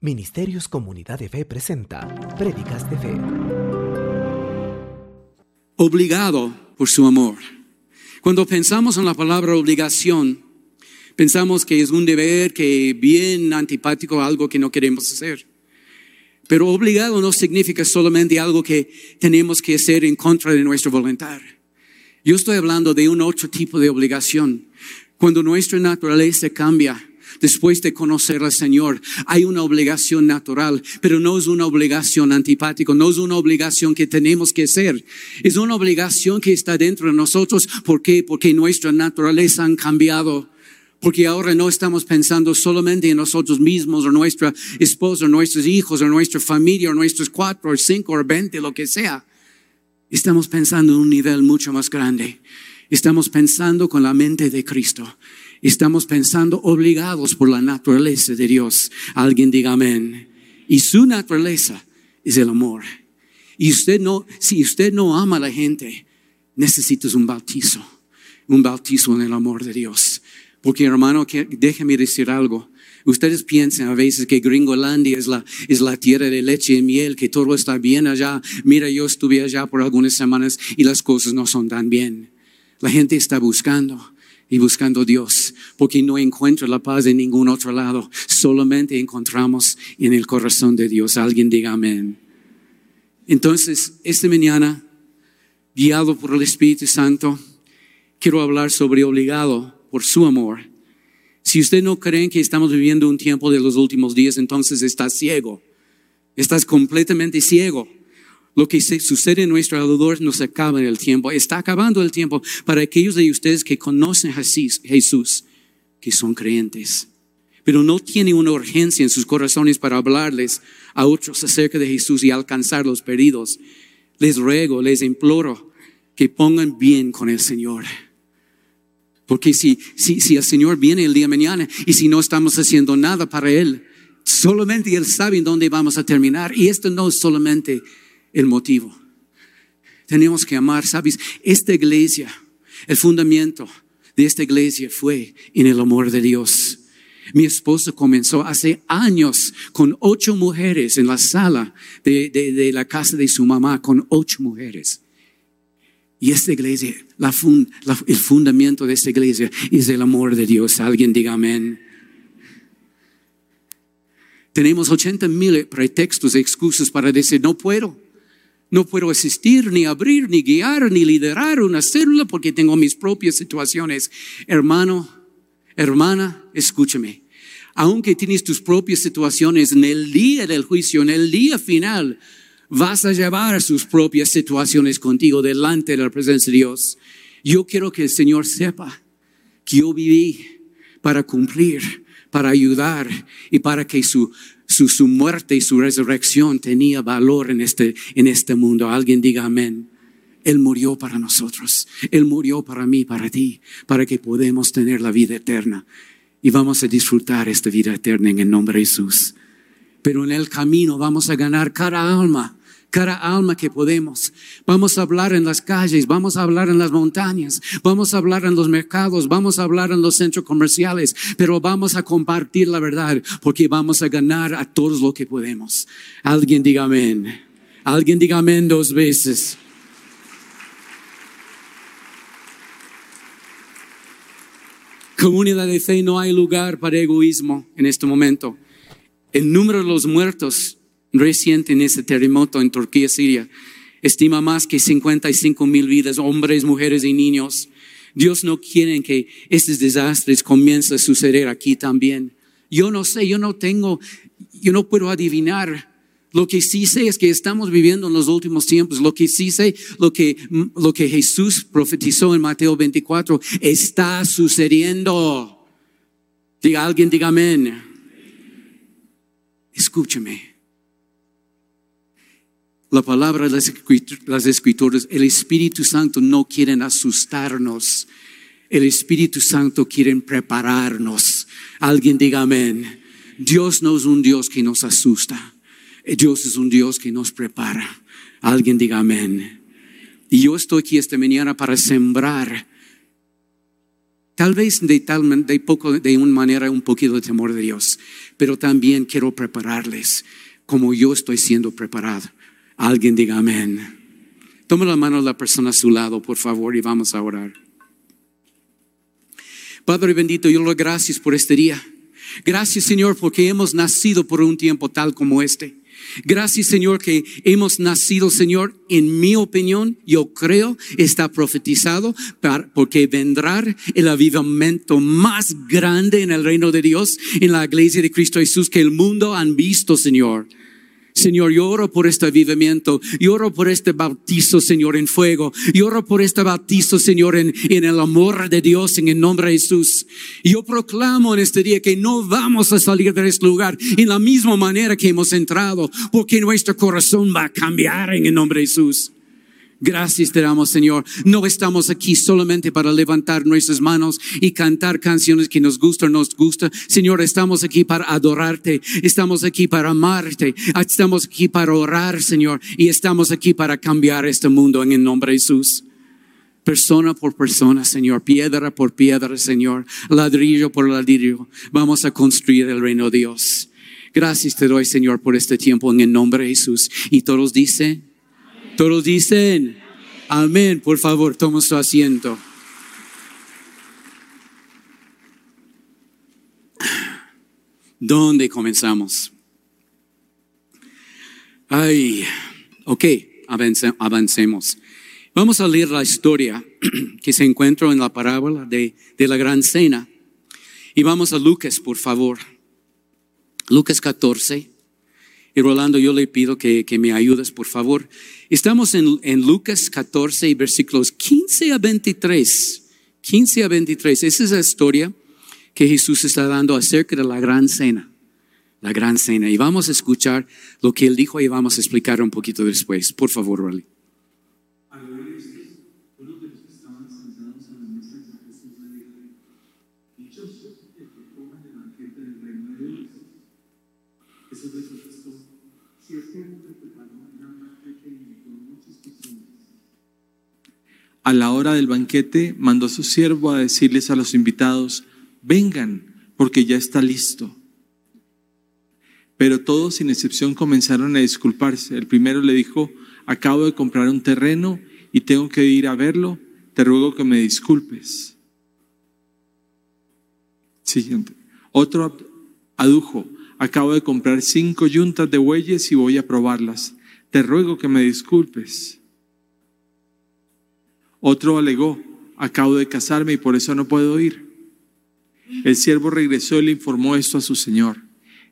Ministerios Comunidad de Fe presenta Prédicas de Fe. Obligado por su amor. Cuando pensamos en la palabra obligación, pensamos que es un deber que bien antipático, algo que no queremos hacer. Pero obligado no significa solamente algo que tenemos que hacer en contra de nuestra voluntad. Yo estoy hablando de un otro tipo de obligación. Cuando nuestra naturaleza cambia, después de conocer al Señor, hay una obligación natural, pero no es una obligación antipática, no es una obligación que tenemos que hacer. Es una obligación que está dentro de nosotros. ¿Por qué? Porque nuestra naturaleza han cambiado. Porque ahora no estamos pensando solamente en nosotros mismos o nuestra esposa, o nuestros hijos, o nuestra familia, o nuestros cuatro, o cinco, o veinte, lo que sea. Estamos pensando en un nivel mucho más grande. Estamos pensando con la mente de Cristo. Estamos pensando obligados por la naturaleza de Dios. Alguien diga amén. Y su naturaleza es el amor. Y usted no, si usted no ama a la gente, necesitas un bautizo. Un bautizo en el amor de Dios. Porque hermano, déjeme decir algo. Ustedes piensan a veces que Gringolandia es la, es la tierra de leche y miel, que todo está bien allá. Mira, yo estuve allá por algunas semanas y las cosas no son tan bien. La gente está buscando y buscando Dios, porque no encuentra la paz en ningún otro lado. Solamente encontramos en el corazón de Dios. Alguien diga amén. Entonces, esta mañana, guiado por el Espíritu Santo, quiero hablar sobre obligado por su amor. Si usted no cree que estamos viviendo un tiempo de los últimos días, entonces está ciego. Estás completamente ciego. Lo que sucede en nuestro alrededor nos acaba en el tiempo. Está acabando el tiempo para aquellos de ustedes que conocen a Jesús, que son creyentes, pero no tienen una urgencia en sus corazones para hablarles a otros acerca de Jesús y alcanzar los perdidos. Les ruego, les imploro que pongan bien con el Señor. Porque si, si, si el Señor viene el día de mañana y si no estamos haciendo nada para Él, solamente Él sabe en dónde vamos a terminar. Y esto no es solamente el motivo. Tenemos que amar, ¿sabes? Esta iglesia, el fundamento de esta iglesia fue en el amor de Dios. Mi esposo comenzó hace años con ocho mujeres en la sala de, la casa de su mamá, con ocho mujeres. Y esta iglesia, la el fundamento de esta iglesia es el amor de Dios. Alguien diga amén. Tenemos 80 mil pretextos, excusas para decir, no puedo. No puedo asistir, ni abrir, ni guiar, ni liderar una célula porque tengo mis propias situaciones. Hermano, hermana, escúchame. Aunque tienes tus propias situaciones en el día del juicio, en el día final, vas a llevar sus propias situaciones contigo delante de la presencia de Dios. Yo quiero que el Señor sepa que yo viví para cumplir, para ayudar y para que su su, muerte y su resurrección tenía valor en este, en este mundo. Alguien diga amén. Él murió para nosotros. Él murió para mí, para ti, para que podamos tener la vida eterna. Y vamos a disfrutar esta vida eterna en el nombre de Jesús. Pero en el camino vamos a ganar cada alma cada alma que podemos. Vamos a hablar en las calles, vamos a hablar en las montañas, vamos a hablar en los mercados, vamos a hablar en los centros comerciales, pero vamos a compartir la verdad porque vamos a ganar a todos lo que podemos. Alguien diga amén. Alguien diga amén dos veces. Comunidad de fe, no hay lugar para egoísmo en este momento. El número de los muertos reciente en ese terremoto en Turquía, Siria, estima más que 55 mil vidas, hombres, mujeres y niños. Dios no quiere que estos desastres comiencen a suceder aquí también. Yo no sé, yo no tengo, yo no puedo adivinar. Lo que sí sé es que estamos viviendo en los últimos tiempos. Lo que sí sé, lo que, lo que Jesús profetizó en Mateo 24, está sucediendo. Diga alguien, diga amén. Escúchame la palabra de las escrituras, el Espíritu Santo no quiere asustarnos. El Espíritu Santo quiere prepararnos. Alguien diga amén. Dios no es un Dios que nos asusta. Dios es un Dios que nos prepara. Alguien diga amén. Y yo estoy aquí esta mañana para sembrar Tal vez de tal de poco de una manera un poquito de temor de Dios, pero también quiero prepararles como yo estoy siendo preparado. Alguien diga amén. Toma la mano de la persona a su lado, por favor, y vamos a orar. Padre bendito, yo le doy gracias por este día. Gracias, Señor, porque hemos nacido por un tiempo tal como este. Gracias, Señor, que hemos nacido, Señor, en mi opinión, yo creo, está profetizado porque vendrá el avivamiento más grande en el reino de Dios, en la iglesia de Cristo Jesús, que el mundo han visto, Señor. Señor, yo por este avivamiento, yo por este bautizo, Señor, en fuego, yo por este bautizo, Señor, en, el amor de Dios, en el nombre de Jesús. Yo proclamo en este día que no vamos a salir de este lugar en la misma manera que hemos entrado, porque nuestro corazón va a cambiar en el nombre de Jesús. Gracias te damos, Señor. No estamos aquí solamente para levantar nuestras manos y cantar canciones que nos gustan nos gustan. Señor, estamos aquí para adorarte. Estamos aquí para amarte. Estamos aquí para orar, Señor. Y estamos aquí para cambiar este mundo en el nombre de Jesús. Persona por persona, Señor. Piedra por piedra, Señor. Ladrillo por ladrillo. Vamos a construir el reino de Dios. Gracias te doy, Señor, por este tiempo en el nombre de Jesús. Y todos dicen, todos dicen, amén. Por favor, toma su asiento. ¿Dónde comenzamos? Ay, ok, avancemos. Vamos a leer la historia que se encuentra en la parábola de, de la gran cena. Y vamos a Lucas, por favor. Lucas 14. Y Rolando, yo le pido que, que me ayudes, por favor. Estamos en, en, Lucas 14, versículos 15 a 23. 15 a 23. Esa es la historia que Jesús está dando acerca de la gran cena. La gran cena. Y vamos a escuchar lo que él dijo y vamos a explicar un poquito después. Por favor, Rolly. A la hora del banquete mandó a su siervo a decirles a los invitados, vengan, porque ya está listo. Pero todos sin excepción comenzaron a disculparse. El primero le dijo, acabo de comprar un terreno y tengo que ir a verlo, te ruego que me disculpes. Siguiente. Otro adujo, acabo de comprar cinco yuntas de bueyes y voy a probarlas, te ruego que me disculpes. Otro alegó, acabo de casarme y por eso no puedo ir. El siervo regresó y le informó esto a su señor.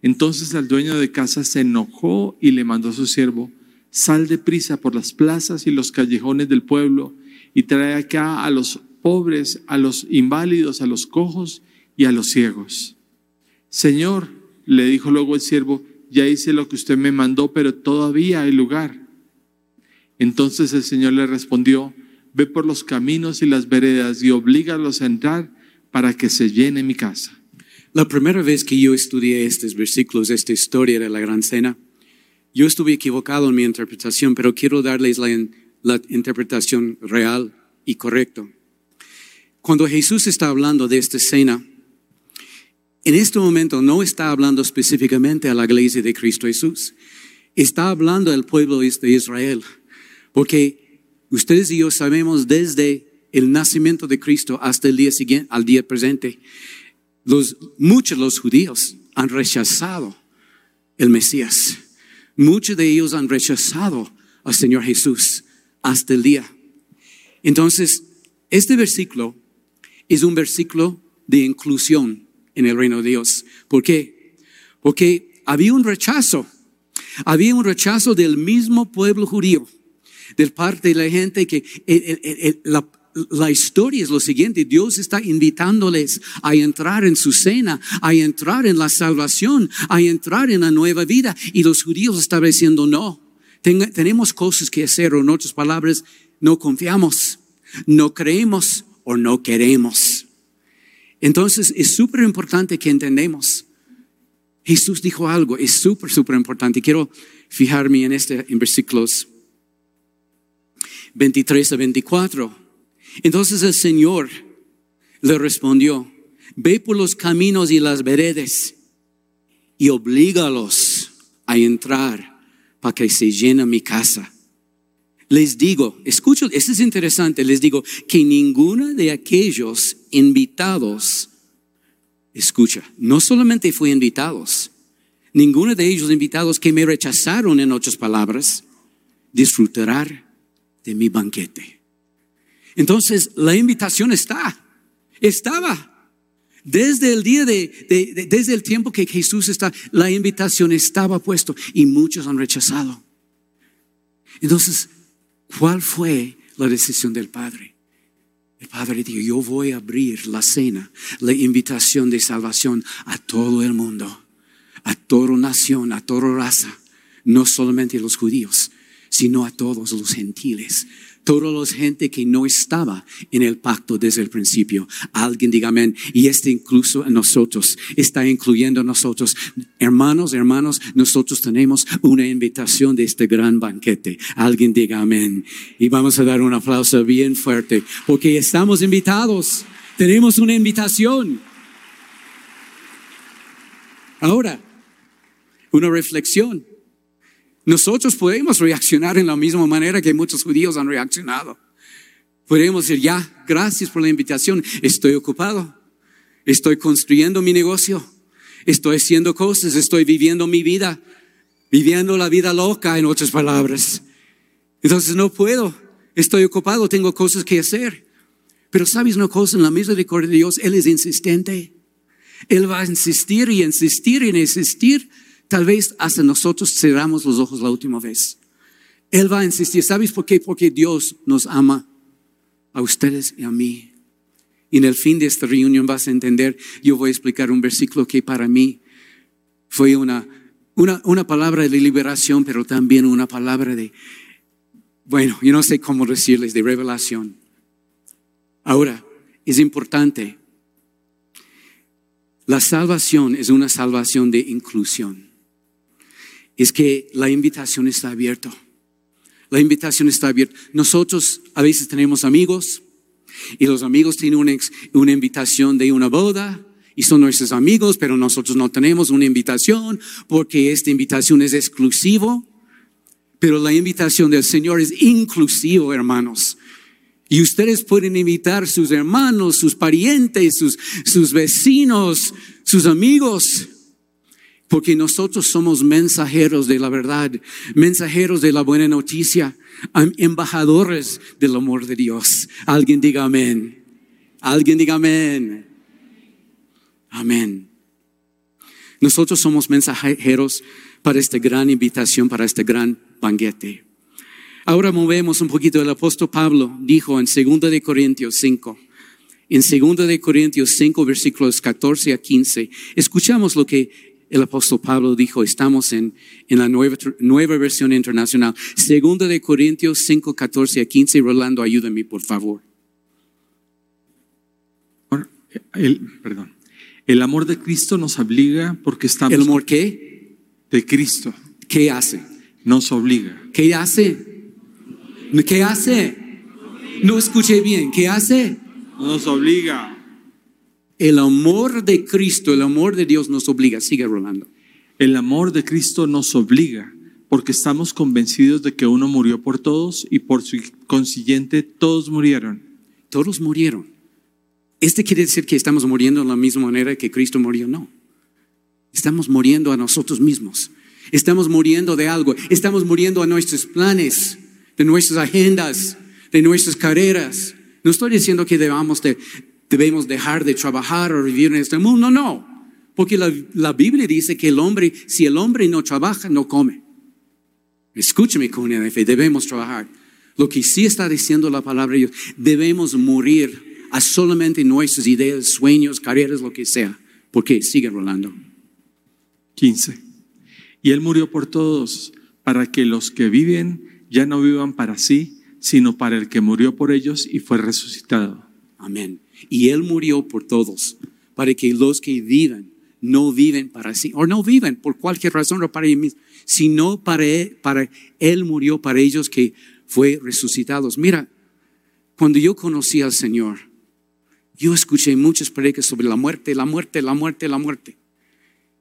Entonces el dueño de casa se enojó y le mandó a su siervo, sal de prisa por las plazas y los callejones del pueblo y trae acá a los pobres, a los inválidos, a los cojos y a los ciegos. Señor, le dijo luego el siervo, ya hice lo que usted me mandó, pero todavía hay lugar. Entonces el Señor le respondió, ve por los caminos y las veredas y oblígalos a entrar para que se llene mi casa. La primera vez que yo estudié estos versículos, esta historia de la gran cena, yo estuve equivocado en mi interpretación, pero quiero darles la, la interpretación real y correcta. Cuando Jesús está hablando de esta cena, en este momento no está hablando específicamente a la iglesia de Cristo Jesús, está hablando al pueblo de Israel, porque Ustedes y yo sabemos desde el nacimiento de Cristo hasta el día siguiente, al día presente, los, muchos de los judíos han rechazado el Mesías. Muchos de ellos han rechazado al Señor Jesús hasta el día. Entonces, este versículo es un versículo de inclusión en el reino de Dios. ¿Por qué? Porque había un rechazo. Había un rechazo del mismo pueblo judío de parte de la gente que la, historia es lo siguiente, Dios está invitándoles a entrar en su cena, a entrar en la salvación, a entrar en la nueva vida. Y los judíos estaban diciendo, no, tenemos cosas que hacer, o en otras palabras, no confiamos, no creemos o no queremos. Entonces es súper importante que entendemos. Jesús dijo algo, es súper, súper importante. Quiero fijarme en este, en versículos 23 a 24. Entonces el Señor le respondió, ve por los caminos y las veredas y oblígalos a entrar para que se llene mi casa. Les digo, escucho, esto es interesante, les digo que ninguno de aquellos invitados, escucha, no solamente fue invitados, ninguno de ellos invitados que me rechazaron, en otras palabras, disfrutará de mi banquete. Entonces, la invitación está, estaba. Desde el día de, desde el tiempo que Jesús está, la invitación estaba puesto y muchos han rechazado. Entonces, ¿cuál fue la decisión del Padre? El Padre dijo, yo voy a abrir la cena, la invitación de salvación a todo el mundo, a toda nación, a toda raza, no solamente a los judíos, sino a todos los gentiles, toda la gente que no estaba en el pacto desde el principio. Alguien diga amén. Y este incluso en nosotros, está incluyendo a nosotros. Hermanos, hermanos, nosotros tenemos una invitación de este gran banquete. Alguien diga amén. Y vamos a dar un aplauso bien fuerte, porque estamos invitados. Tenemos una invitación. Ahora, una reflexión. Nosotros podemos reaccionar en la misma manera que muchos judíos han reaccionado. Podemos decir, ya, gracias por la invitación, estoy ocupado, estoy construyendo mi negocio, estoy haciendo cosas, estoy viviendo mi vida, viviendo la vida loca, en otras palabras. Entonces no puedo, estoy ocupado, tengo cosas que hacer. Pero sabes una cosa, en la misericordia de Dios, Él es insistente. Él va a insistir y insistir y insistir Tal vez hasta nosotros cerramos los ojos la última vez. Él va a insistir. ¿Sabes por qué? Porque Dios nos ama a ustedes y a mí. Y en el fin de esta reunión vas a entender, yo voy a explicar un versículo que para mí fue una, una, una palabra de liberación, pero también una palabra de, bueno, yo no sé cómo decirles, de revelación. Ahora, es importante. La salvación es una salvación de inclusión es que la invitación está abierta. La invitación está abierta. Nosotros a veces tenemos amigos y los amigos tienen una, una invitación de una boda y son nuestros amigos, pero nosotros no tenemos una invitación porque esta invitación es exclusivo. Pero la invitación del Señor es inclusivo, hermanos. Y ustedes pueden invitar sus hermanos, sus parientes, sus, sus vecinos, sus amigos. Porque nosotros somos mensajeros de la verdad, mensajeros de la buena noticia, embajadores del amor de Dios. Alguien diga amén. Alguien diga amén. Amén. Nosotros somos mensajeros para esta gran invitación, para este gran banquete. Ahora movemos un poquito. El apóstol Pablo dijo en 2 de Corintios 5, en 2 de Corintios 5 versículos 14 a 15, escuchamos lo que el apóstol Pablo dijo, estamos en, en la nueva, nueva versión internacional. Segunda de Corintios 5, 14 a 15. Rolando, ayúdame, por favor. El, perdón. El amor de Cristo nos obliga porque estamos. ¿El amor qué? De Cristo. ¿Qué hace? Nos obliga. ¿Qué hace? ¿Qué hace? No escuché bien. ¿Qué hace? Nos obliga. El amor de Cristo, el amor de Dios nos obliga. Sigue Rolando. El amor de Cristo nos obliga porque estamos convencidos de que uno murió por todos y por su consiguiente todos murieron. Todos murieron. ¿Este quiere decir que estamos muriendo de la misma manera que Cristo murió? No. Estamos muriendo a nosotros mismos. Estamos muriendo de algo. Estamos muriendo a nuestros planes, de nuestras agendas, de nuestras carreras. No estoy diciendo que debamos de debemos dejar de trabajar o vivir en este mundo. No, porque la, Biblia dice que el hombre, si el hombre no trabaja, no come. Escúchame, comunidad de fe, debemos trabajar. Lo que sí está diciendo la palabra de Dios, debemos morir a solamente nuestras ideas, sueños, carreras, lo que sea. Porque sigue rolando. 15. Y Él murió por todos, para que los que viven ya no vivan para sí, sino para el que murió por ellos y fue resucitado. Amén. Y Él murió por todos, para que los que viven no viven para sí, o no viven por cualquier razón o para ellos sino para él, para él murió para ellos que fue resucitados. Mira, cuando yo conocí al Señor, yo escuché muchas predicas sobre la muerte, la muerte, la muerte, la muerte.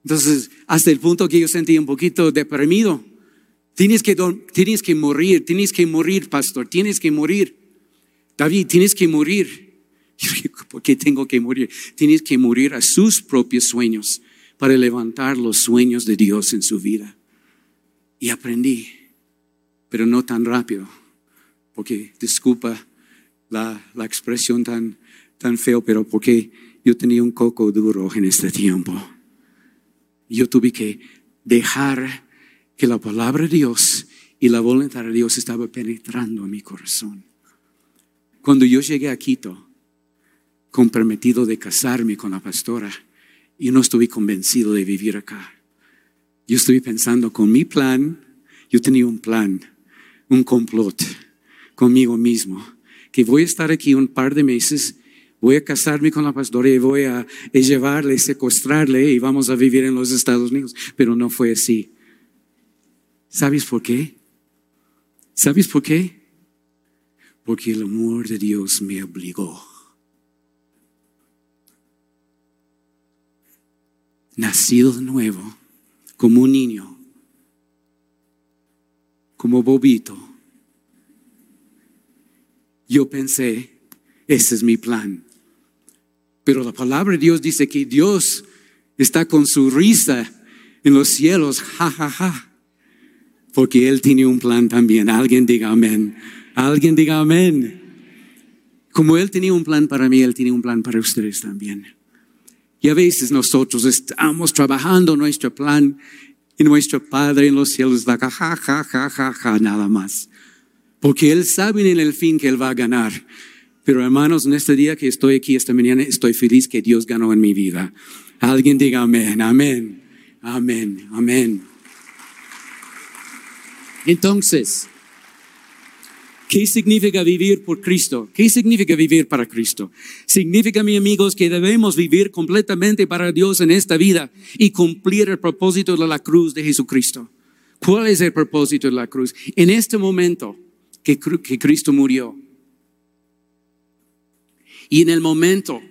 Entonces, hasta el punto que yo sentí un poquito deprimido. Tienes que, tienes que morir, tienes que morir, pastor, tienes que morir. David, tienes que morir. ¿Por qué tengo que morir? Tienes que morir a sus propios sueños para levantar los sueños de Dios en su vida. Y aprendí, pero no tan rápido, porque disculpa la, la expresión tan, tan feo, pero porque yo tenía un coco duro en este tiempo. Yo tuve que dejar que la palabra de Dios y la voluntad de Dios estaba penetrando en mi corazón. Cuando yo llegué a Quito, comprometido de casarme con la pastora, yo no estuve convencido de vivir acá. Yo estuve pensando con mi plan, yo tenía un plan, un complot conmigo mismo, que voy a estar aquí un par de meses voy a casarme con la pastora y voy a, llevarle, secuestrarle y vamos a vivir en los Estados Unidos. Pero no fue así. ¿Sabes por qué? ¿Sabes por qué? Porque el amor de Dios me obligó. Nacido de nuevo, como un niño, como bobito, yo pensé, ese es mi plan. Pero la palabra de Dios dice que Dios está con su risa en los cielos, ja, ja, ja. Porque Él tiene un plan también. Alguien diga amén. Alguien diga amén. Como Él tenía un plan para mí, Él tiene un plan para ustedes también. Y a veces nosotros estamos trabajando nuestro plan y nuestro Padre en los cielos va ja, ja, ja, ja, ja, nada más. Porque Él sabe en el fin que Él va a ganar. Pero hermanos, en este día que estoy aquí esta mañana, estoy feliz que Dios ganó en mi vida. Alguien diga amén, amén, amén, amén. Entonces, ¿qué significa vivir por Cristo? ¿Qué significa vivir para Cristo? Significa, mis amigos, que debemos vivir completamente para Dios en esta vida y cumplir el propósito de la cruz de Jesucristo. ¿Cuál es el propósito de la cruz? En este momento que, que Cristo murió, y en el momento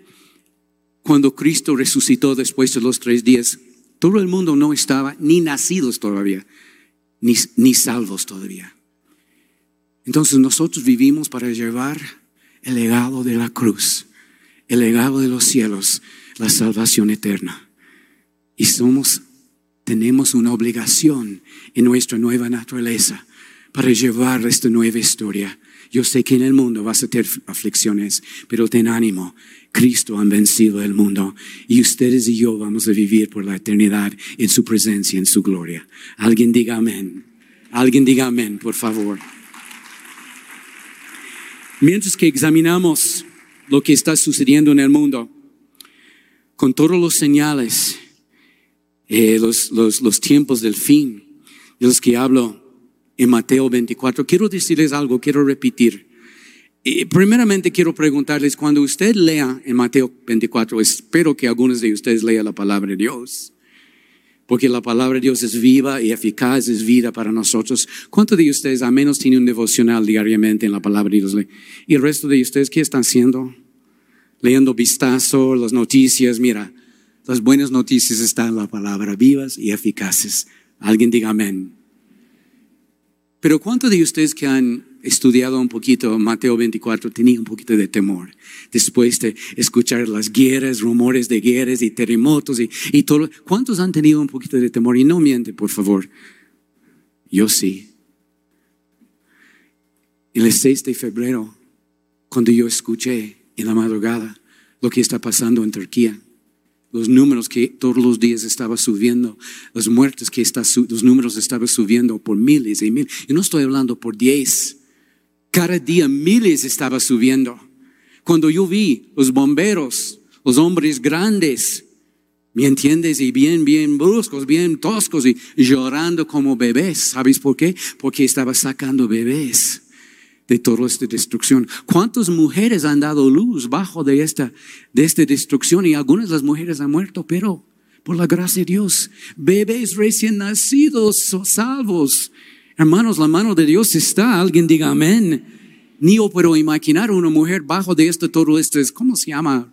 cuando Cristo resucitó después de los tres días, todo el mundo no estaba ni nacidos todavía, ni, ni salvos todavía. Entonces nosotros vivimos para llevar el legado de la cruz, el legado de los cielos, la salvación eterna. Y somos, tenemos una obligación en nuestra nueva naturaleza para llevar esta nueva historia yo sé que en el mundo vas a tener aflicciones, pero ten ánimo. Cristo ha vencido el mundo y ustedes y yo vamos a vivir por la eternidad en su presencia, en su gloria. Alguien diga amén. Alguien diga amén, por favor. Mientras que examinamos lo que está sucediendo en el mundo, con todos los señales, eh, los, los, los tiempos del fin, de los que hablo en Mateo 24. Quiero decirles algo, quiero repetir. Y primeramente quiero preguntarles, cuando usted lea en Mateo 24, espero que algunos de ustedes lean la palabra de Dios, porque la palabra de Dios es viva y eficaz, es vida para nosotros. ¿Cuántos de ustedes al menos tienen un devocional diariamente en la palabra de Dios? ¿Y el resto de ustedes qué están haciendo? Leyendo vistazo, las noticias, mira, las buenas noticias están en la palabra, vivas y eficaces. Alguien diga amén. Pero ¿cuántos de ustedes que han estudiado un poquito Mateo 24 tenían un poquito de temor después de escuchar las guerras, rumores de guerras y terremotos y, y todo? ¿Cuántos han tenido un poquito de temor? Y no miente, por favor. Yo sí. El 6 de febrero, cuando yo escuché en la madrugada lo que está pasando en Turquía, los números que todos los días estaba subiendo, las muertes que está, los números estaban subiendo por miles y miles. Y no estoy hablando por diez. Cada día miles estaba subiendo. Cuando yo vi los bomberos, los hombres grandes, ¿me entiendes? Y bien, bien bruscos, bien toscos y llorando como bebés. ¿Sabes por qué? Porque estaba sacando bebés de toda esta destrucción. ¿Cuántas mujeres han dado luz bajo de esta, de esta destrucción? Y algunas de las mujeres han muerto, pero por la gracia de Dios, bebés recién nacidos, salvos. Hermanos, la mano de Dios está. Alguien diga amén. Ni yo puedo imaginar una mujer bajo de esto, todo esto es, ¿cómo se llama?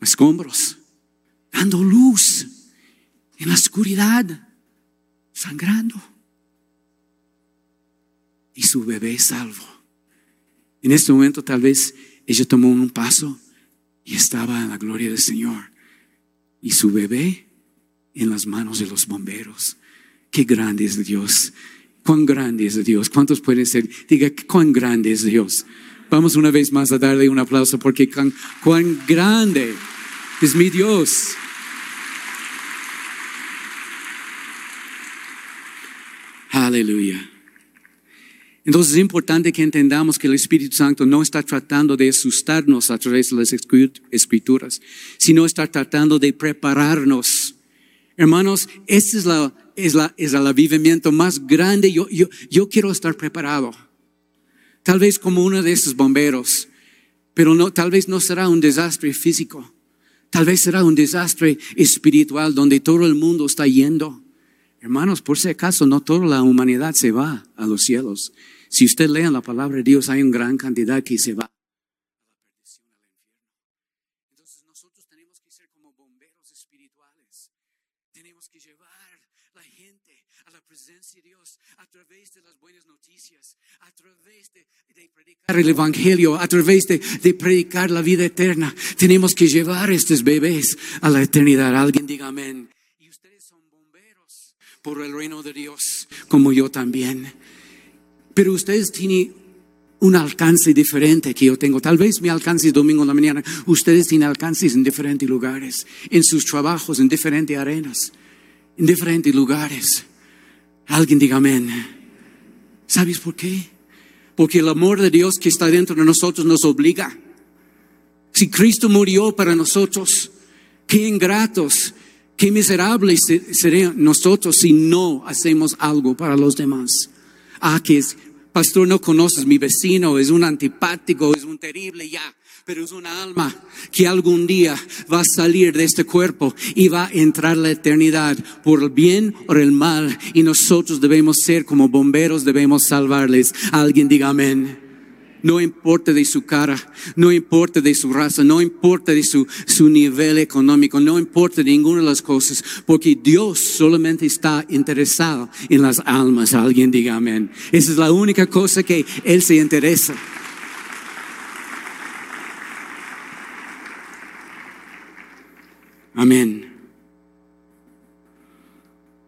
Escombros, dando luz en la oscuridad, sangrando. Y su bebé salvo. En este momento tal vez ella tomó un paso y estaba en la gloria del Señor. Y su bebé en las manos de los bomberos. Qué grande es Dios. Cuán grande es Dios. ¿Cuántos pueden ser? Diga, cuán grande es Dios. Vamos una vez más a darle un aplauso porque cuán, grande es mi Dios. Aleluya. Entonces es importante que entendamos que el Espíritu Santo no está tratando de asustarnos a través de las escrituras, sino está tratando de prepararnos. Hermanos, este es la, es la, es el avivamiento más grande. Yo, yo, yo quiero estar preparado. Tal vez como uno de esos bomberos, pero no, tal vez no será un desastre físico. Tal vez será un desastre espiritual donde todo el mundo está yendo. Hermanos, por si acaso, no toda la humanidad se va a los cielos. Si usted lee la palabra de Dios, hay una gran cantidad que se va a la perdición al infierno. Entonces nosotros tenemos que ser como bomberos espirituales. Tenemos que llevar la gente a la presencia de Dios a través de las buenas noticias, a través de, de predicar el Evangelio, a través de, predicar la vida eterna. Tenemos que llevar a estos bebés a la eternidad. Alguien diga amén. Y ustedes son bomberos por el reino de Dios, como yo también. Pero ustedes tienen un alcance diferente que yo tengo. Tal vez mi alcance es domingo en la mañana. Ustedes tienen alcances en diferentes lugares, en sus trabajos, en diferentes arenas, en diferentes lugares. Alguien diga amén. ¿Sabes por qué? Porque el amor de Dios que está dentro de nosotros nos obliga. Si Cristo murió para nosotros, qué ingratos, qué miserables serían nosotros si no hacemos algo para los demás. Ah, que es, pastor, no conoces mi vecino, es un antipático, es un terrible, ya. Pero es una alma que algún día va a salir de este cuerpo y va a entrar la eternidad por el bien o el mal. Y nosotros debemos ser como bomberos, debemos salvarles. Alguien diga amén. No importa de su cara, no importa de su raza, no importa de su, su nivel económico, no importa de ninguna de las cosas, porque Dios solamente está interesado en las almas. Alguien diga amén. Esa es la única cosa que Él se interesa. Amén.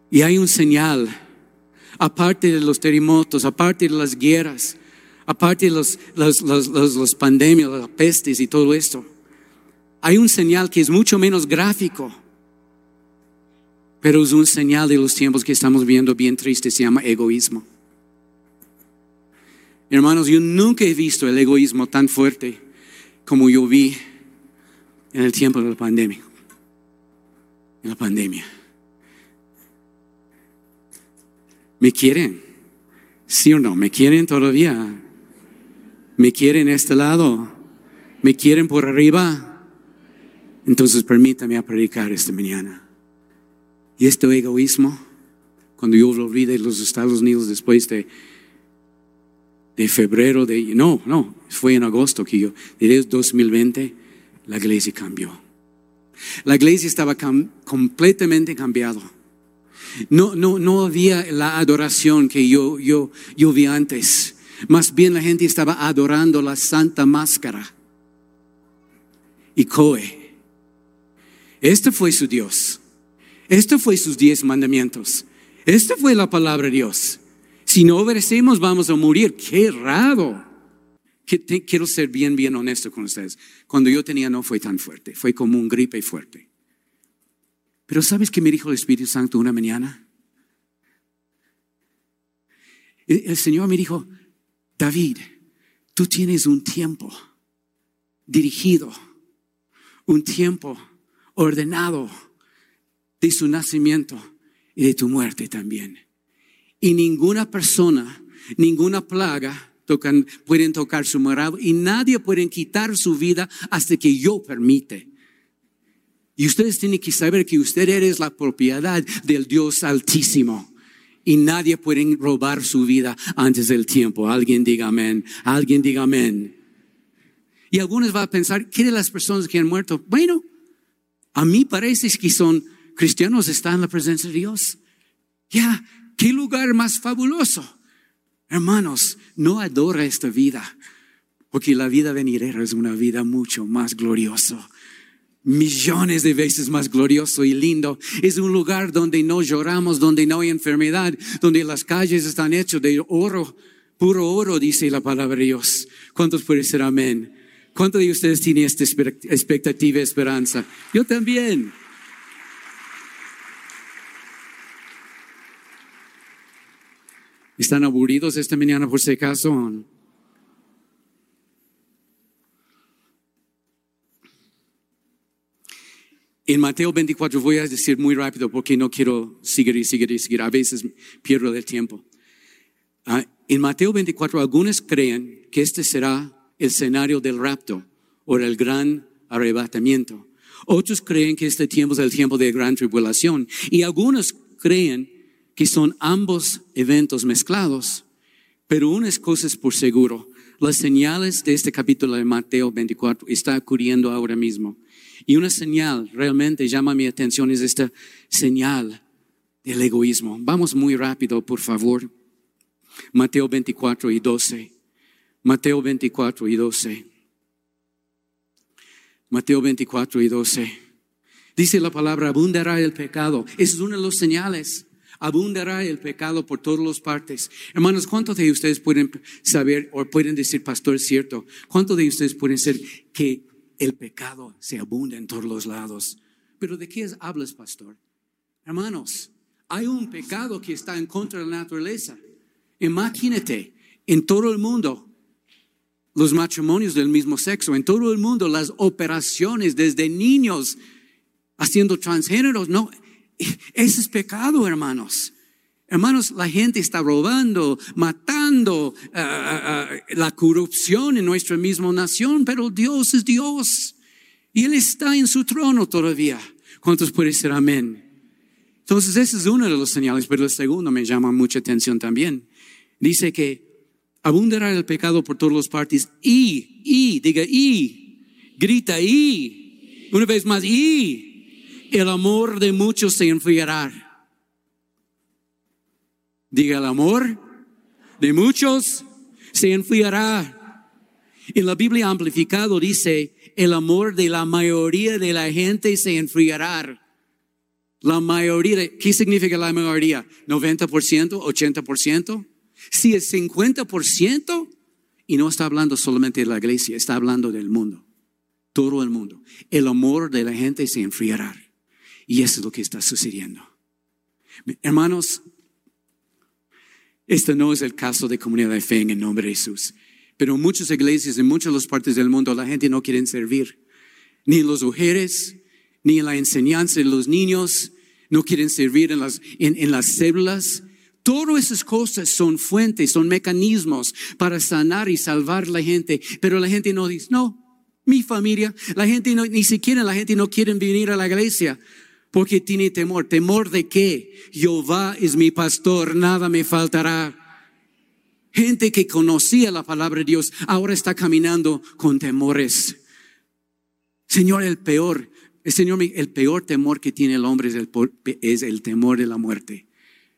Y hay un señal, aparte de los terremotos, aparte de las guerras, aparte de los, los, los, los, pandemias, las pestes y todo esto, hay un señal que es mucho menos gráfico, pero es un señal de los tiempos que estamos viendo bien triste, se llama egoísmo. Hermanos, yo nunca he visto el egoísmo tan fuerte como yo vi en el tiempo de la pandemia en la pandemia. ¿Me quieren? ¿Sí o no? ¿Me quieren todavía? ¿Me quieren este lado? ¿Me quieren por arriba? Entonces permítame predicar esta mañana. Y este egoísmo, cuando yo vi de los Estados Unidos después de, de febrero de... No, no, fue en agosto que yo, de 2020, la iglesia cambió. La iglesia estaba completamente cambiado. No, no, no había la adoración que yo, yo, yo vi antes. Más bien la gente estaba adorando la santa máscara. Y Coe. Este fue su Dios. Este fue sus diez mandamientos. Esta fue la palabra de Dios. Si no obedecemos vamos a morir. Qué raro quiero ser bien, bien honesto con ustedes. Cuando yo tenía no fue tan fuerte, fue como un gripe fuerte. Pero ¿sabes qué me dijo el Espíritu Santo una mañana? El Señor me dijo, David, tú tienes un tiempo dirigido, un tiempo ordenado de su nacimiento y de tu muerte también. Y ninguna persona, ninguna plaga tocan, pueden tocar su morado y nadie puede quitar su vida hasta que yo permite. Y ustedes tienen que saber que usted es la propiedad del Dios Altísimo. Y nadie puede robar su vida antes del tiempo. Alguien diga amén. Alguien diga amén. Y algunos van a pensar, ¿qué de las personas que han muerto? Bueno, a mí parece que son cristianos, están en la presencia de Dios. Ya, qué lugar más fabuloso. Hermanos, no adora esta vida, porque la vida venidera es una vida mucho más gloriosa millones de veces más glorioso y lindo. Es un lugar donde no lloramos, donde no hay enfermedad, donde las calles están hechas de oro, puro oro, dice la palabra de Dios. ¿Cuántos pueden ser amén? ¿Cuántos de ustedes tienen esta expectativa, esperanza? Yo también. ¿Están aburridos esta mañana por si acaso? En Mateo 24 voy a decir muy rápido porque no quiero seguir y seguir y seguir. A veces pierdo el tiempo. Ah, en Mateo 24 algunos creen que este será el escenario del rapto o el gran arrebatamiento. Otros creen que este tiempo es el tiempo de gran tribulación. Y algunos creen que son ambos eventos mezclados. Pero unas cosas por seguro. Las señales de este capítulo de Mateo 24 está ocurriendo ahora mismo. Y una señal realmente llama mi atención es esta señal del egoísmo. Vamos muy rápido, por favor. Mateo 24 y 12. Mateo 24 y 12. Mateo 24 y 12. Dice la palabra, abundará el pecado. Esa es una de las señales. Abundará el pecado por todas las partes. Hermanos, ¿cuántos de ustedes pueden saber o pueden decir, pastor, es cierto? ¿Cuántos de ustedes pueden ser que el pecado se abunda en todos los lados. Pero ¿de qué hablas, pastor? Hermanos, hay un pecado que está en contra de la naturaleza. Imagínate, en todo el mundo, los matrimonios del mismo sexo, en todo el mundo, las operaciones desde niños haciendo transgéneros, no, ese es pecado, hermanos. Hermanos, la gente está robando, matando uh, uh, la corrupción en nuestra misma nación, pero Dios es Dios. Y Él está en su trono todavía. ¿Cuántos pueden ser amén? Entonces, ese es uno de los señales, pero el segundo me llama mucha atención también. Dice que abundará el pecado por todas las partes y, y, diga y, grita y, una vez más y, el amor de muchos se enfriará. Diga el amor de muchos se enfriará. En la Biblia amplificado dice, el amor de la mayoría de la gente se enfriará. La mayoría, ¿qué significa la mayoría? ¿90%? ¿80%? Si es 50%, y no está hablando solamente de la iglesia, está hablando del mundo, todo el mundo. El amor de la gente se enfriará. Y eso es lo que está sucediendo. Hermanos, este no es el caso de comunidad de fe en el nombre de Jesús. Pero en muchas iglesias, en muchas de las partes del mundo, la gente no quiere servir. Ni en las mujeres, ni en la enseñanza de los niños, no quieren servir en las, en, las células. Todas esas cosas son fuentes, son mecanismos para sanar y salvar la gente. Pero la gente no dice, no, mi familia, la gente no, ni siquiera la gente no quiere venir a la iglesia porque tiene temor. ¿Temor de qué? Jehová es mi pastor, nada me faltará. Gente que conocía la palabra de Dios ahora está caminando con temores. Señor, el peor, el Señor, el peor temor que tiene el hombre es el, temor de la muerte.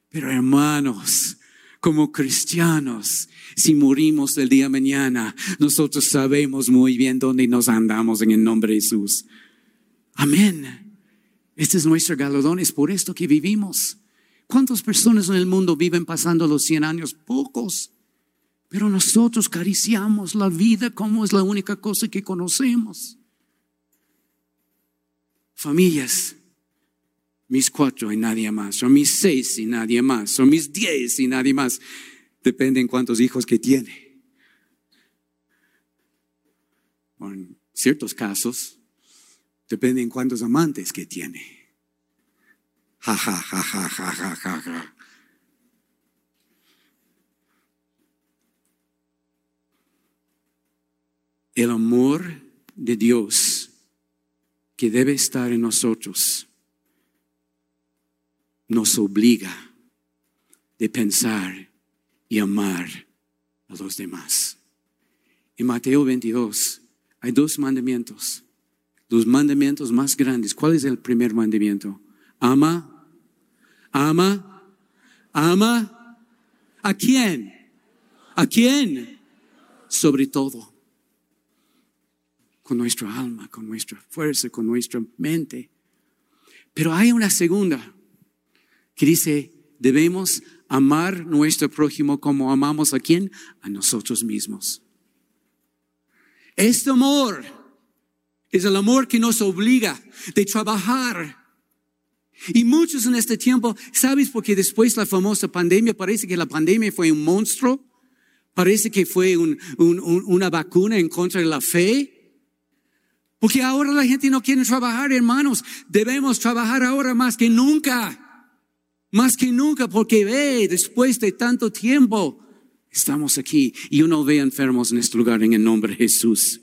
Pero hermanos, como cristianos, si morimos el día de mañana, nosotros sabemos muy bien dónde nos andamos en el nombre de Jesús. Amén. Este es nuestro galardón, es por esto que vivimos. ¿Cuántas personas en el mundo viven pasando los 100 años? Pocos. Pero nosotros cariciamos la vida como es la única cosa que conocemos. Familias, mis cuatro y nadie más, son mis seis y nadie más, son mis diez y nadie más. Depende en cuántos hijos que tiene. en ciertos casos, Depende en cuántos amantes que tiene. Ja, ja, ja, ja, ja, ja, ja, ja. El amor de Dios que debe estar en nosotros nos obliga de pensar y amar a los demás. En Mateo 22 hay dos mandamientos, los mandamientos más grandes. ¿Cuál es el primer mandamiento? Ama, ama, ama. ¿A quién? ¿A quién? Sobre todo. Con nuestra alma, con nuestra fuerza, con nuestra mente. Pero hay una segunda que dice, debemos amar nuestro prójimo como amamos a quién? A nosotros mismos. Este amor es el amor que nos obliga de trabajar. Y muchos en este tiempo, ¿sabes? Porque después la famosa pandemia, parece que la pandemia fue un monstruo, parece que fue una vacuna en contra de la fe. Porque ahora la gente no quiere trabajar, hermanos. Debemos trabajar ahora más que nunca. Más que nunca, porque ve, después de tanto tiempo, estamos aquí y uno ve enfermos en este lugar en el nombre de Jesús.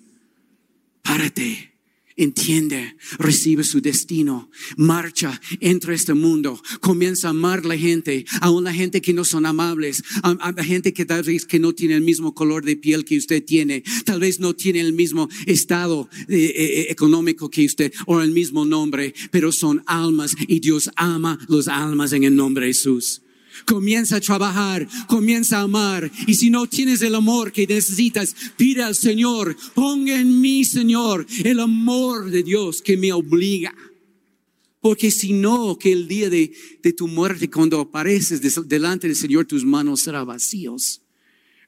Párate entiende, recibe su destino, marcha, entra a este mundo, comienza a amar a la gente, aún la gente que no son amables, a, la gente que tal vez que no tiene el mismo color de piel que usted tiene, tal vez no tiene el mismo estado eh, eh, eh, económico que usted o el mismo nombre, pero son almas y Dios ama los almas en el nombre de Jesús. Comienza a trabajar, comienza a amar. Y si no tienes el amor que necesitas, pide al Señor, ponga en mí, Señor, el amor de Dios que me obliga. Porque si no, que el día de, tu muerte, cuando apareces delante del Señor, tus manos serán vacíos.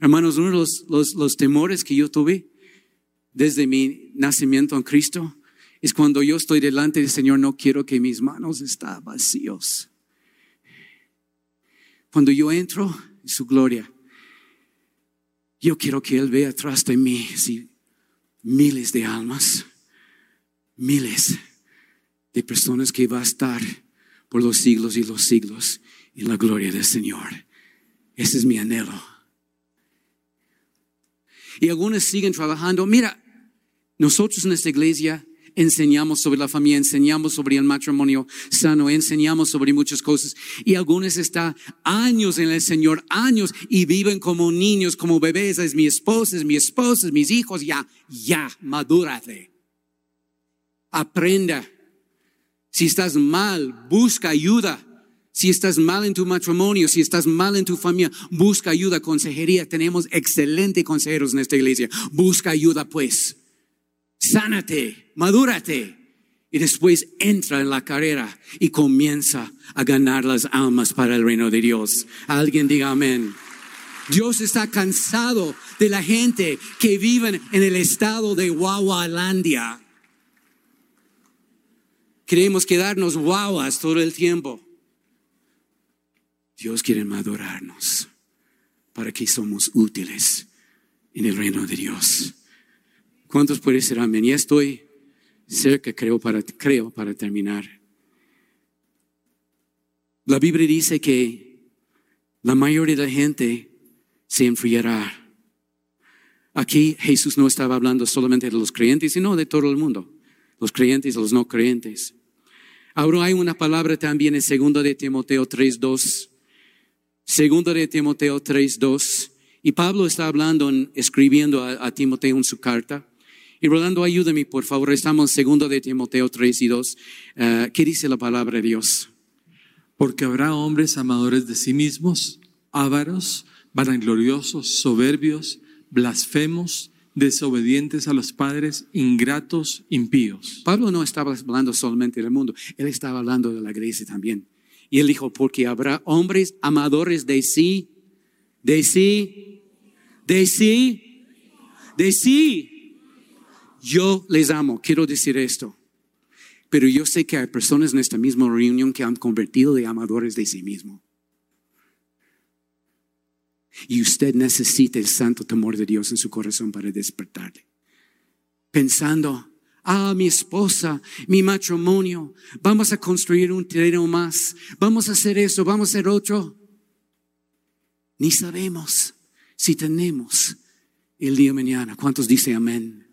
Hermanos, uno de los, los, los temores que yo tuve desde mi nacimiento en Cristo es cuando yo estoy delante del Señor, no quiero que mis manos estén vacíos. Cuando yo entro en su gloria, yo quiero que Él vea atrás de mí miles de almas, miles de personas que va a estar por los siglos y los siglos en la gloria del Señor. Ese es mi anhelo. Y algunos siguen trabajando. Mira, nosotros en esta iglesia enseñamos sobre la familia, enseñamos sobre el matrimonio sano, enseñamos sobre muchas cosas. Y algunos están años en el Señor, años, y viven como niños, como bebés. Es mi esposa, es mi esposa, es mis hijos. Ya, ya, madúrate. Aprenda. Si estás mal, busca ayuda. Si estás mal en tu matrimonio, si estás mal en tu familia, busca ayuda, consejería. Tenemos excelentes consejeros en esta iglesia. Busca ayuda, pues sánate, madúrate. Y después entra en la carrera y comienza a ganar las almas para el reino de Dios. Alguien diga amén. Dios está cansado de la gente que vive en el estado de Wawalandia. Queremos quedarnos guaguas todo el tiempo. Dios quiere madurarnos para que somos útiles en el reino de Dios. ¿Cuántos pueden ser amén? Ya estoy cerca, creo para, creo, para terminar. La Biblia dice que la mayoría de la gente se enfriará. Aquí Jesús no estaba hablando solamente de los creyentes, sino de todo el mundo, los creyentes los no creyentes. Ahora hay una palabra también en 2 de Timoteo 3.2. 2 de Timoteo 3.2. Y Pablo está hablando, escribiendo a Timoteo en su carta. Y Rolando, ayúdame, por favor. Estamos en segundo de Timoteo 3 y 2. Eh, ¿Qué dice la palabra de Dios? Porque habrá hombres amadores de sí mismos, ávaros, vanagloriosos, soberbios, blasfemos, desobedientes a los padres, ingratos, impíos. Pablo no estaba hablando solamente del mundo, él estaba hablando de la iglesia también. Y él dijo, porque habrá hombres amadores de sí, de sí, de sí, de sí, yo les amo, quiero decir esto. Pero yo sé que hay personas en esta misma reunión que han convertido de amadores de sí mismo. Y usted necesita el santo temor de Dios en su corazón para despertarle. Pensando, ah, mi esposa, mi matrimonio, vamos a construir un terreno más, vamos a hacer eso, vamos a hacer otro. Ni sabemos si tenemos el día mañana. ¿Cuántos dicen amén?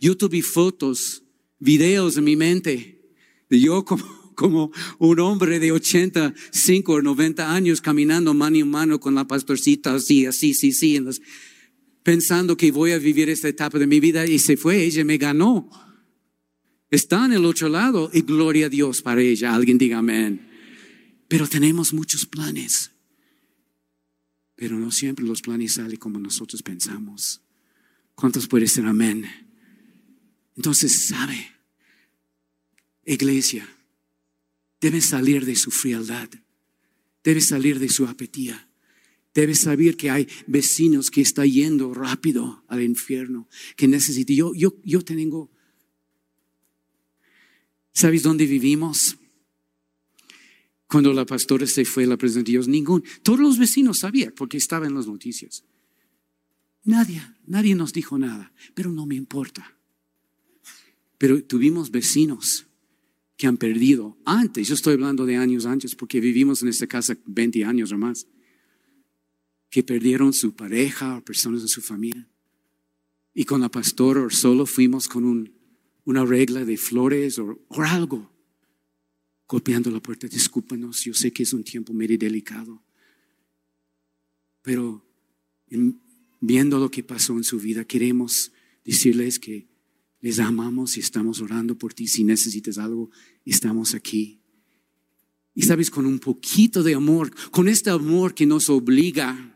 Yo tuve fotos, videos en mi mente de yo como, como un hombre de 85 o 90 años caminando mano en mano con la pastorcita así, así, sí, sí, en las- pensando que voy a vivir esta etapa de mi vida y se fue, ella me ganó. Está en el otro lado y gloria a Dios para ella. Alguien diga amén. Pero tenemos muchos planes. Pero no siempre los planes salen como nosotros pensamos. ¿Cuántos puede ser amén? Entonces, sabe, iglesia, debe salir de su frialdad, debe salir de su apetía, debe saber que hay vecinos que están yendo rápido al infierno, que necesitan. Yo, yo, yo tengo, ¿sabes dónde vivimos? Cuando la pastora se fue a la presencia de Dios, ningún, todos los vecinos sabían porque estaba en las noticias. Nadie, nadie nos dijo nada, pero no me importa. Pero tuvimos vecinos que han perdido antes, yo estoy hablando de años antes, porque vivimos en esta casa 20 años o más, que perdieron su pareja o personas de su familia. Y con la pastora solo fuimos con un- una regla de flores o, o algo, golpeando la puerta. Discúlpanos, yo sé que es un tiempo medio delicado, pero en- viendo lo que pasó en su vida, queremos decirles que les amamos y estamos orando por ti. Si necesitas algo, estamos aquí. Y sabes, con un poquito de amor, con este amor que nos obliga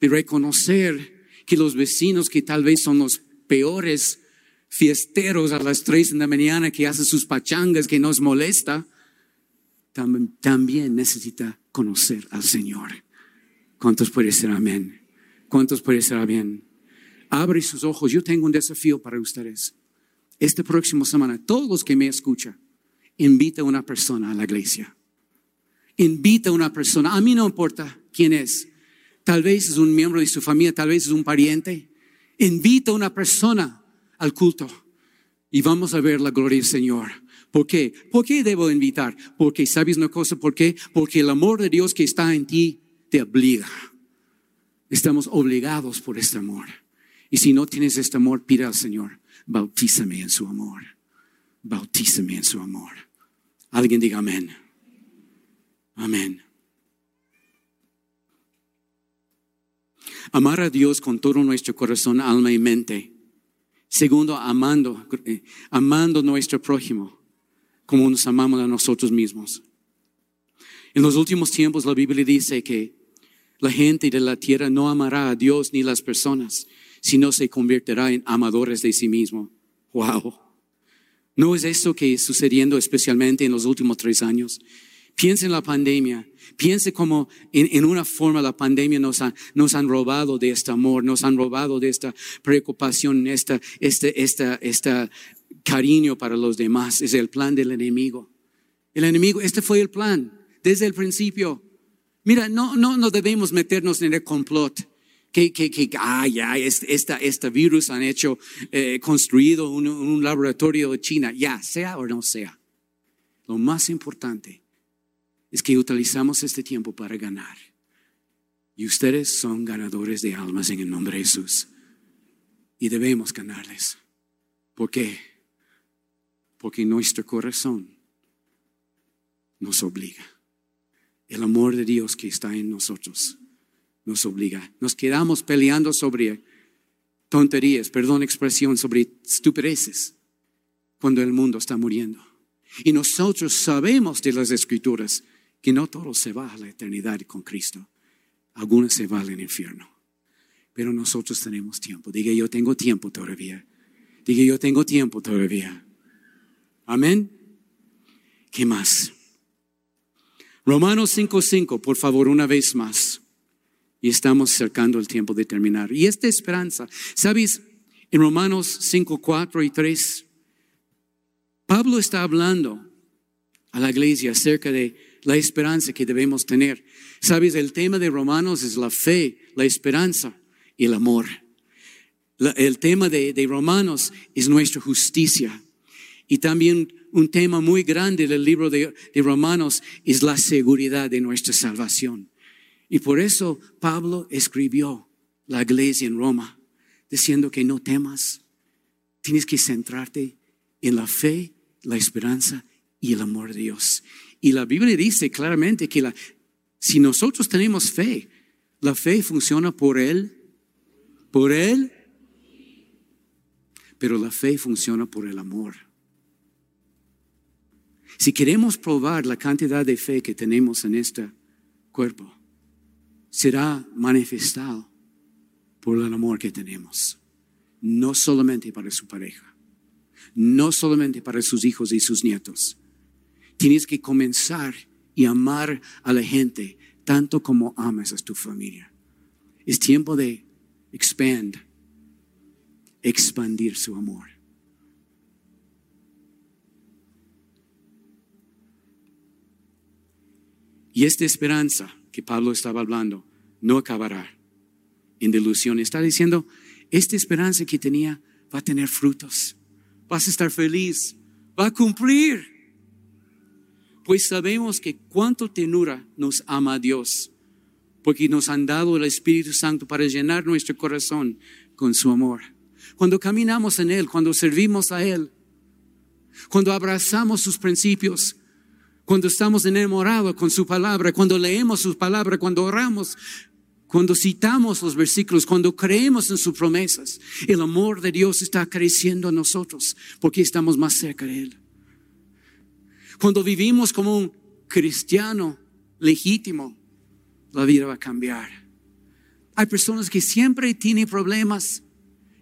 de reconocer que los vecinos que tal vez son los peores fiesteros a las tres de la mañana que hacen sus pachangas que nos molesta, tam- también necesita conocer al Señor. ¿Cuántos puede ser amén? ¿Cuántos puede ser amén? Abre sus ojos. Yo tengo un desafío para ustedes. Esta próxima semana, todos los que me escuchan, invita a una persona a la iglesia. Invita a una persona. A mí no importa quién es. Tal vez es un miembro de su familia, tal vez es un pariente. Invita a una persona al culto y vamos a ver la gloria del Señor. ¿Por qué? ¿Por qué debo invitar? Porque sabes una cosa, ¿por qué? Porque el amor de Dios que está en ti te obliga. Estamos obligados por este amor. Y si no tienes este amor, pide al Señor, bautízame en su amor. Bautízame en su amor. Alguien diga amén. Amén. Amar a Dios con todo nuestro corazón, alma y mente. Segundo, amando, eh, amando nuestro prójimo como nos amamos a nosotros mismos. En los últimos tiempos la Biblia dice que la gente de la tierra no amará a Dios ni las personas, sino se convertirá en amadores de sí mismo. Wow. ¿No es eso que es sucediendo especialmente en los últimos tres años? Piense en la pandemia. Piense como en, en una forma la pandemia nos, ha, nos han robado de este amor, nos han robado de esta preocupación, esta, este, esta, esta cariño para los demás. Es el plan del enemigo. El enemigo, este fue el plan desde el principio. Mira, no, no, no debemos meternos en el complot. Que, que, que, ah, ya, esta, este virus han hecho, eh, construido un, un laboratorio de China. Ya, sea o no sea. Lo más importante es que utilizamos este tiempo para ganar. Y ustedes son ganadores de almas en el nombre de Jesús. Y debemos ganarles. ¿Por qué? Porque nuestro corazón nos obliga. El amor de Dios que está en nosotros nos obliga. Nos quedamos peleando sobre tonterías, perdón expresión, sobre estupideces cuando el mundo está muriendo. Y nosotros sabemos de las escrituras que no todo se va a la eternidad con Cristo. Algunos se van al infierno. Pero nosotros tenemos tiempo. Diga, yo tengo tiempo todavía. Diga, yo tengo tiempo todavía. Amén. ¿Qué más? Romanos 5.5, por favor, una vez más. Y estamos acercando el tiempo de terminar. Y esta esperanza, ¿sabes? En Romanos 5.4 y 3, Pablo está hablando a la iglesia acerca de la esperanza que debemos tener. Sabes, el tema de Romanos es la fe, la esperanza y el amor. El tema de, de, Romanos es nuestra justicia. Y también un tema muy grande del libro de, de Romanos es la seguridad de nuestra salvación. Y por eso Pablo escribió la iglesia en Roma, diciendo que no temas, tienes que centrarte en la fe, la esperanza y el amor de Dios. Y la Biblia dice claramente que la, si nosotros tenemos fe, la fe funciona por Él, por Él, pero la fe funciona por el amor. Si queremos probar la cantidad de fe que tenemos en este cuerpo, será manifestado por el amor que tenemos, no solamente para su pareja, no solamente para sus hijos y sus nietos. Tienes que comenzar y amar a la gente tanto como amas a tu familia. Es tiempo de expand, expandir su amor. Y esta esperanza que Pablo estaba hablando no acabará en delusión. Está diciendo, esta esperanza que tenía va a tener frutos. Vas a estar feliz. Va a cumplir. Pues sabemos que cuánto tenura nos ama Dios, porque nos han dado el Espíritu Santo para llenar nuestro corazón con su amor. Cuando caminamos en Él, cuando servimos a Él, cuando abrazamos sus principios, cuando estamos enamorados con su palabra, cuando leemos su palabra, cuando oramos, cuando citamos los versículos, cuando creemos en sus promesas, el amor de Dios está creciendo en nosotros porque estamos más cerca de Él. Cuando vivimos como un cristiano legítimo, la vida va a cambiar. Hay personas que siempre tienen problemas,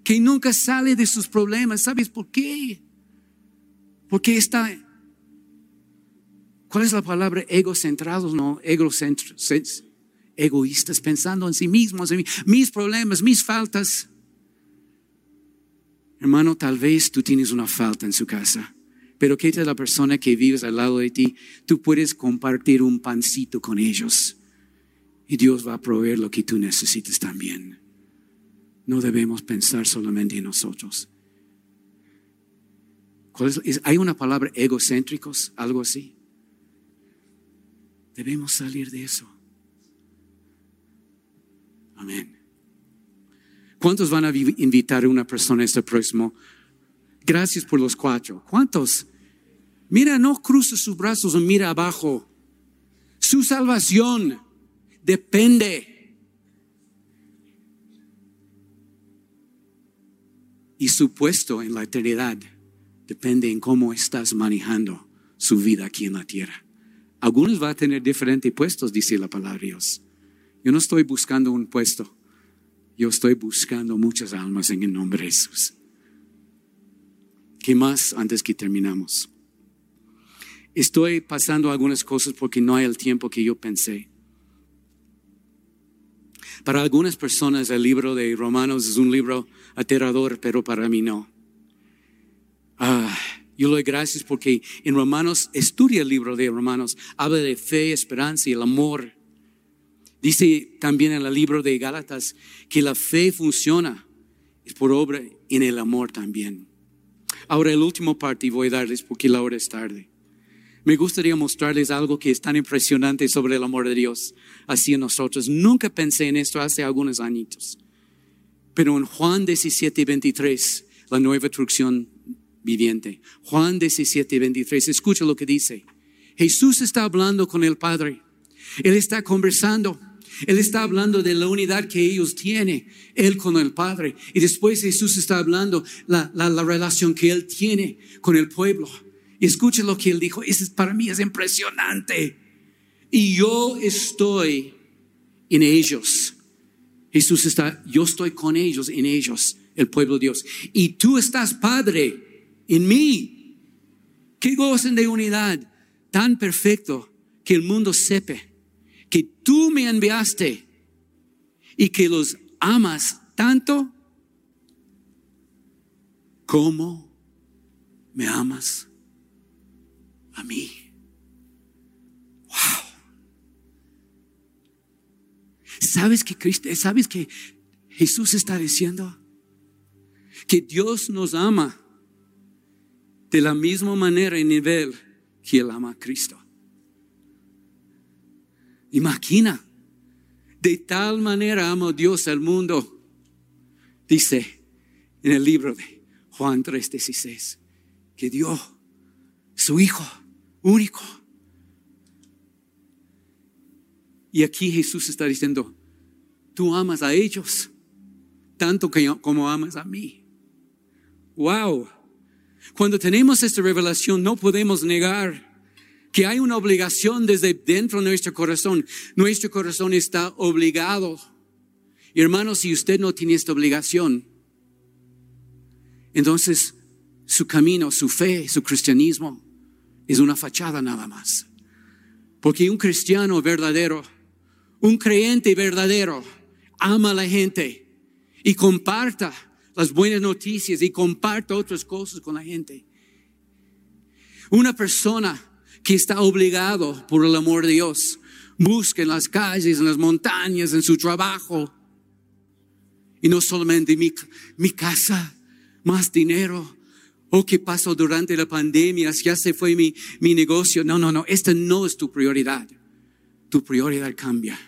que nunca sale de sus problemas. ¿Sabes por qué? Porque está ¿Cuál es la palabra egocentrados? No, egocentros, egoístas, pensando en sí mismos, en mis problemas, mis faltas. Hermano, tal vez tú tienes una falta en su casa, pero ¿qué tal la persona que vives al lado de ti? Tú puedes compartir un pancito con ellos y Dios va a proveer lo que tú necesites también. No debemos pensar solamente en nosotros. ¿Hay una palabra egocéntricos? Algo así. Debemos salir de eso. Amén. ¿Cuántos van a invitar a una persona este próximo? Gracias por los cuatro. ¿Cuántos? Mira, no cruce sus brazos o mira abajo. Su salvación depende. Y su puesto en la eternidad depende en cómo estás manejando su vida aquí en la tierra. Algunos van a tener diferentes puestos, dice la palabra de Dios. Yo no estoy buscando un puesto. Yo estoy buscando muchas almas en el nombre de Jesús. ¿Qué más antes que terminamos? Estoy pasando algunas cosas porque no hay el tiempo que yo pensé. Para algunas personas el libro de Romanos es un libro aterrador, pero para mí no. Ah, yo le doy gracias porque en Romanos, estudia el libro de Romanos, habla de fe, esperanza y el amor. Dice también en el libro de Gálatas que la fe funciona, es por obra en el amor también. Ahora el último parte voy a darles porque la hora es tarde. Me gustaría mostrarles algo que es tan impresionante sobre el amor de Dios hacia nosotros. Nunca pensé en esto hace algunos añitos. Pero en Juan 17, 23, la nueva traducción viviente. Juan 17, 23. Escucha lo que dice. Jesús está hablando con el Padre. Él está conversando. Él está hablando de la unidad que ellos tienen, Él con el Padre. Y después Jesús está hablando la, la, la relación que Él tiene con el pueblo. Y escucha lo que Él dijo. Eso para mí es impresionante. Y yo estoy en ellos. Jesús está, yo estoy con ellos, en ellos, el pueblo de Dios. Y tú estás, Padre, en mí, que gocen de unidad tan perfecto que el mundo sepa que tú me enviaste y que los amas tanto como me amas a mí. Wow. ¿Sabes que Cristo, sabes que Jesús está diciendo que Dios nos ama de la misma manera y nivel que Él ama a Cristo. Imagina, de tal manera ama Dios al mundo, dice en el libro de Juan 3:16, que dio su Hijo único. Y aquí Jesús está diciendo, tú amas a ellos tanto que, como amas a mí. Wow. Cuando tenemos esta revelación no podemos negar que hay una obligación desde dentro de nuestro corazón. Nuestro corazón está obligado. Y hermano, si usted no tiene esta obligación, entonces su camino, su fe, su cristianismo es una fachada nada más. Porque un cristiano verdadero, un creyente verdadero, ama a la gente y comparta las buenas noticias y comparta otras cosas con la gente. Una persona que está obligado por el amor de Dios, busca en las calles, en las montañas, en su trabajo. Y no solamente mi, mi casa, más dinero. O qué pasó durante la pandemia, ya se fue mi, mi negocio. No, no, no, esta no es tu prioridad. Tu prioridad cambia.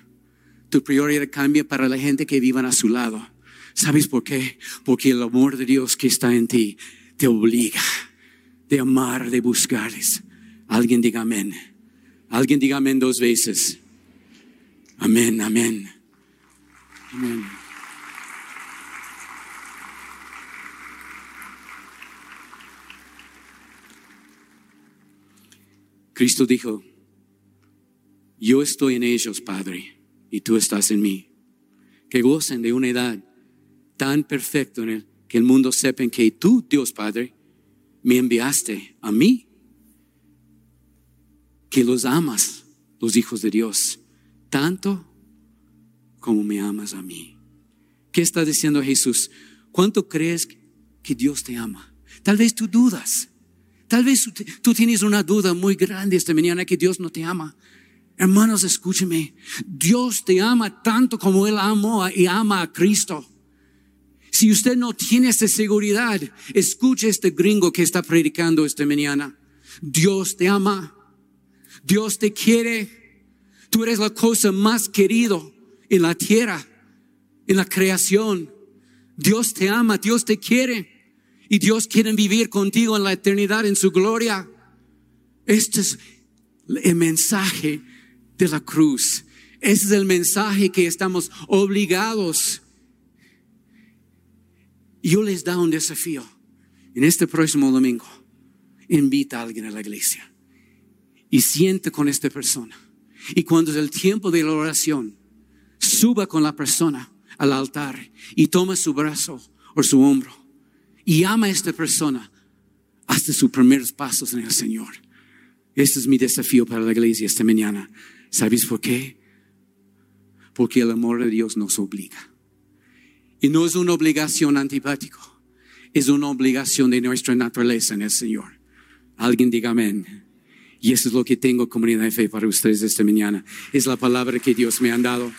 Tu prioridad cambia para la gente que vivan a su lado. ¿Sabes por qué? Porque el amor de Dios que está en ti te obliga de amar, de buscarles. Alguien diga amén. Alguien diga amén dos veces. Amén, amén. Amén. Cristo dijo, yo estoy en ellos, Padre, y tú estás en mí. Que gocen de una edad tan perfecta en el que el mundo sepa que tú, Dios Padre, me enviaste a mí, que los amas, los hijos de Dios, tanto como me amas a mí. ¿Qué está diciendo Jesús? ¿Cuánto crees que Dios te ama? Tal vez tú dudas. Tal vez tú tienes una duda muy grande esta mañana que Dios no te ama. Hermanos, escúcheme. Dios te ama tanto como Él amó y ama a Cristo. Si usted no tiene esa seguridad, escuche este gringo que está predicando esta mañana. Dios te ama. Dios te quiere. Tú eres la cosa más querido en la tierra, en la creación. Dios te ama, Dios te quiere. Y Dios quiere vivir contigo en la eternidad, en su gloria. Este es el mensaje de la cruz. Ese es el mensaje que estamos obligados. Yo les da un desafío. En este próximo domingo, invita a alguien a la iglesia y siente con esta persona. Y cuando es el tiempo de la oración, suba con la persona al altar y toma su brazo o su hombro y ama a esta persona hasta sus primeros pasos en el Señor. Este es mi desafío para la iglesia esta mañana. ¿Sabes por qué? Porque el amor de Dios nos obliga. Y no es una obligación antipático, es una obligación de nuestra naturaleza en el Señor. Alguien diga amén. Y eso es lo que tengo comunidad de fe para ustedes esta mañana. Es la palabra que Dios me ha dado.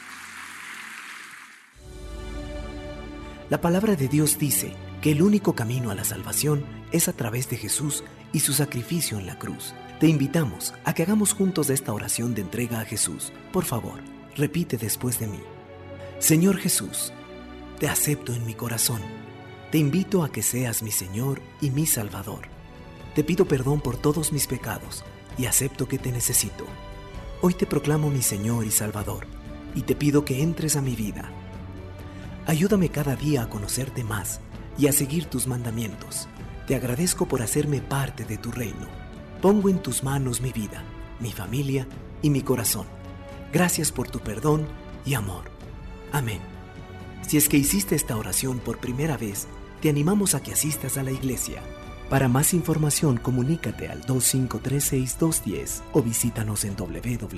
La palabra de Dios dice que el único camino a la salvación es a través de Jesús y su sacrificio en la cruz. Te invitamos a que hagamos juntos esta oración de entrega a Jesús. Por favor, repite después de mí. Señor Jesús, te acepto en mi corazón. Te invito a que seas mi Señor y mi Salvador. Te pido perdón por todos mis pecados y acepto que te necesito. Hoy te proclamo mi Señor y Salvador y te pido que entres a mi vida. Ayúdame cada día a conocerte más y a seguir tus mandamientos. Te agradezco por hacerme parte de tu reino. Pongo en tus manos mi vida, mi familia y mi corazón. Gracias por tu perdón y amor. Amén. Si es que hiciste esta oración por primera vez, te animamos a que asistas a la iglesia. Para más información, comunícate al 2536210 o visítanos en www.cdf.net.